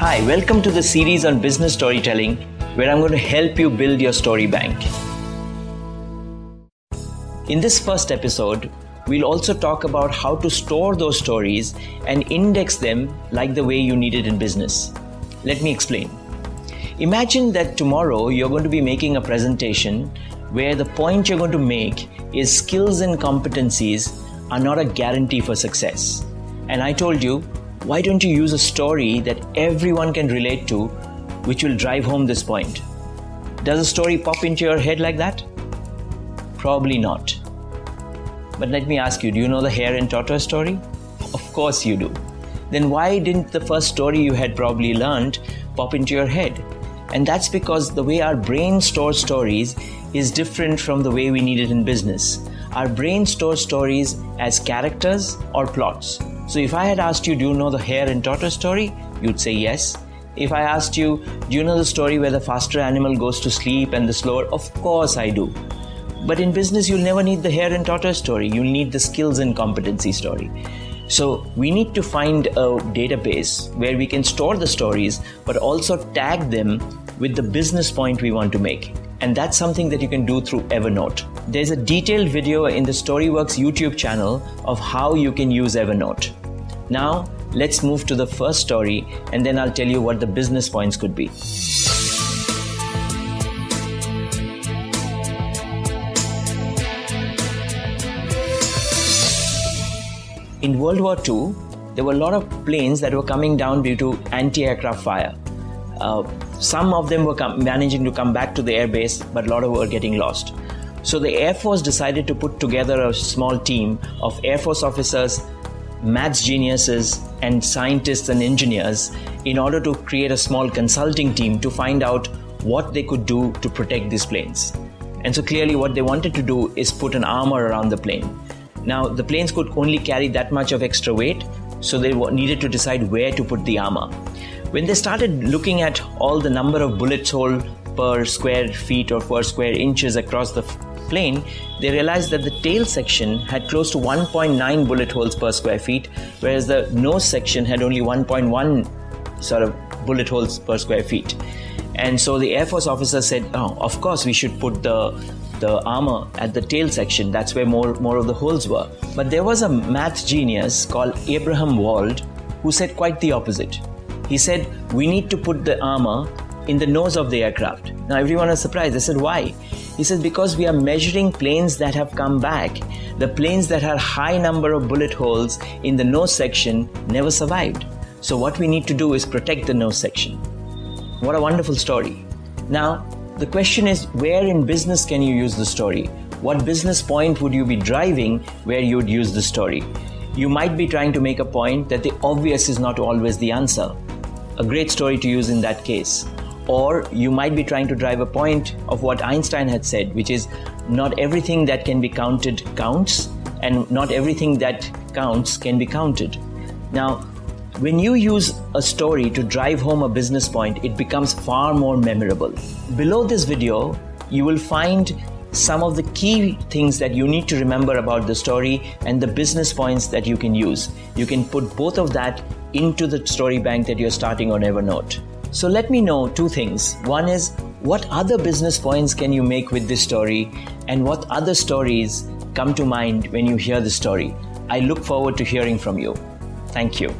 Hi, welcome to the series on business storytelling where I'm going to help you build your story bank. In this first episode, we'll also talk about how to store those stories and index them like the way you need it in business. Let me explain. Imagine that tomorrow you're going to be making a presentation where the point you're going to make is skills and competencies are not a guarantee for success. And I told you, why don't you use a story that everyone can relate to, which will drive home this point? Does a story pop into your head like that? Probably not. But let me ask you do you know the hare and tortoise story? Of course you do. Then why didn't the first story you had probably learned pop into your head? And that's because the way our brain stores stories is different from the way we need it in business. Our brain stores stories as characters or plots. So if I had asked you, do you know the hare and tortoise story? You'd say yes. If I asked you, do you know the story where the faster animal goes to sleep and the slower? Of course I do. But in business, you'll never need the hare and tortoise story. You'll need the skills and competency story. So we need to find a database where we can store the stories, but also tag them with the business point we want to make. And that's something that you can do through Evernote. There's a detailed video in the Storyworks YouTube channel of how you can use Evernote. Now, let's move to the first story, and then I'll tell you what the business points could be. In World War II, there were a lot of planes that were coming down due to anti aircraft fire. Uh, some of them were com- managing to come back to the airbase, but a lot of were getting lost. So the Air Force decided to put together a small team of Air Force officers, maths geniuses, and scientists and engineers in order to create a small consulting team to find out what they could do to protect these planes. And so clearly, what they wanted to do is put an armor around the plane. Now, the planes could only carry that much of extra weight, so they needed to decide where to put the armor. When they started looking at all the number of bullets hole per square feet or per square inches across the plane, they realized that the tail section had close to 1.9 bullet holes per square feet, whereas the nose section had only 1.1 sort of bullet holes per square feet. And so the Air Force officer said, "Oh, of course we should put the the armor at the tail section. That's where more more of the holes were." But there was a math genius called Abraham Wald who said quite the opposite. He said, "We need to put the armor in the nose of the aircraft." Now everyone was surprised. They said, "Why?" He says, "Because we are measuring planes that have come back. The planes that had high number of bullet holes in the nose section never survived. So what we need to do is protect the nose section." What a wonderful story. Now, the question is where in business can you use the story? What business point would you be driving where you would use the story? You might be trying to make a point that the obvious is not always the answer. A great story to use in that case. Or you might be trying to drive a point of what Einstein had said, which is not everything that can be counted counts, and not everything that counts can be counted. Now, when you use a story to drive home a business point, it becomes far more memorable. Below this video, you will find some of the key things that you need to remember about the story and the business points that you can use. You can put both of that into the story bank that you're starting on Evernote. So let me know two things. One is what other business points can you make with this story, and what other stories come to mind when you hear the story? I look forward to hearing from you. Thank you.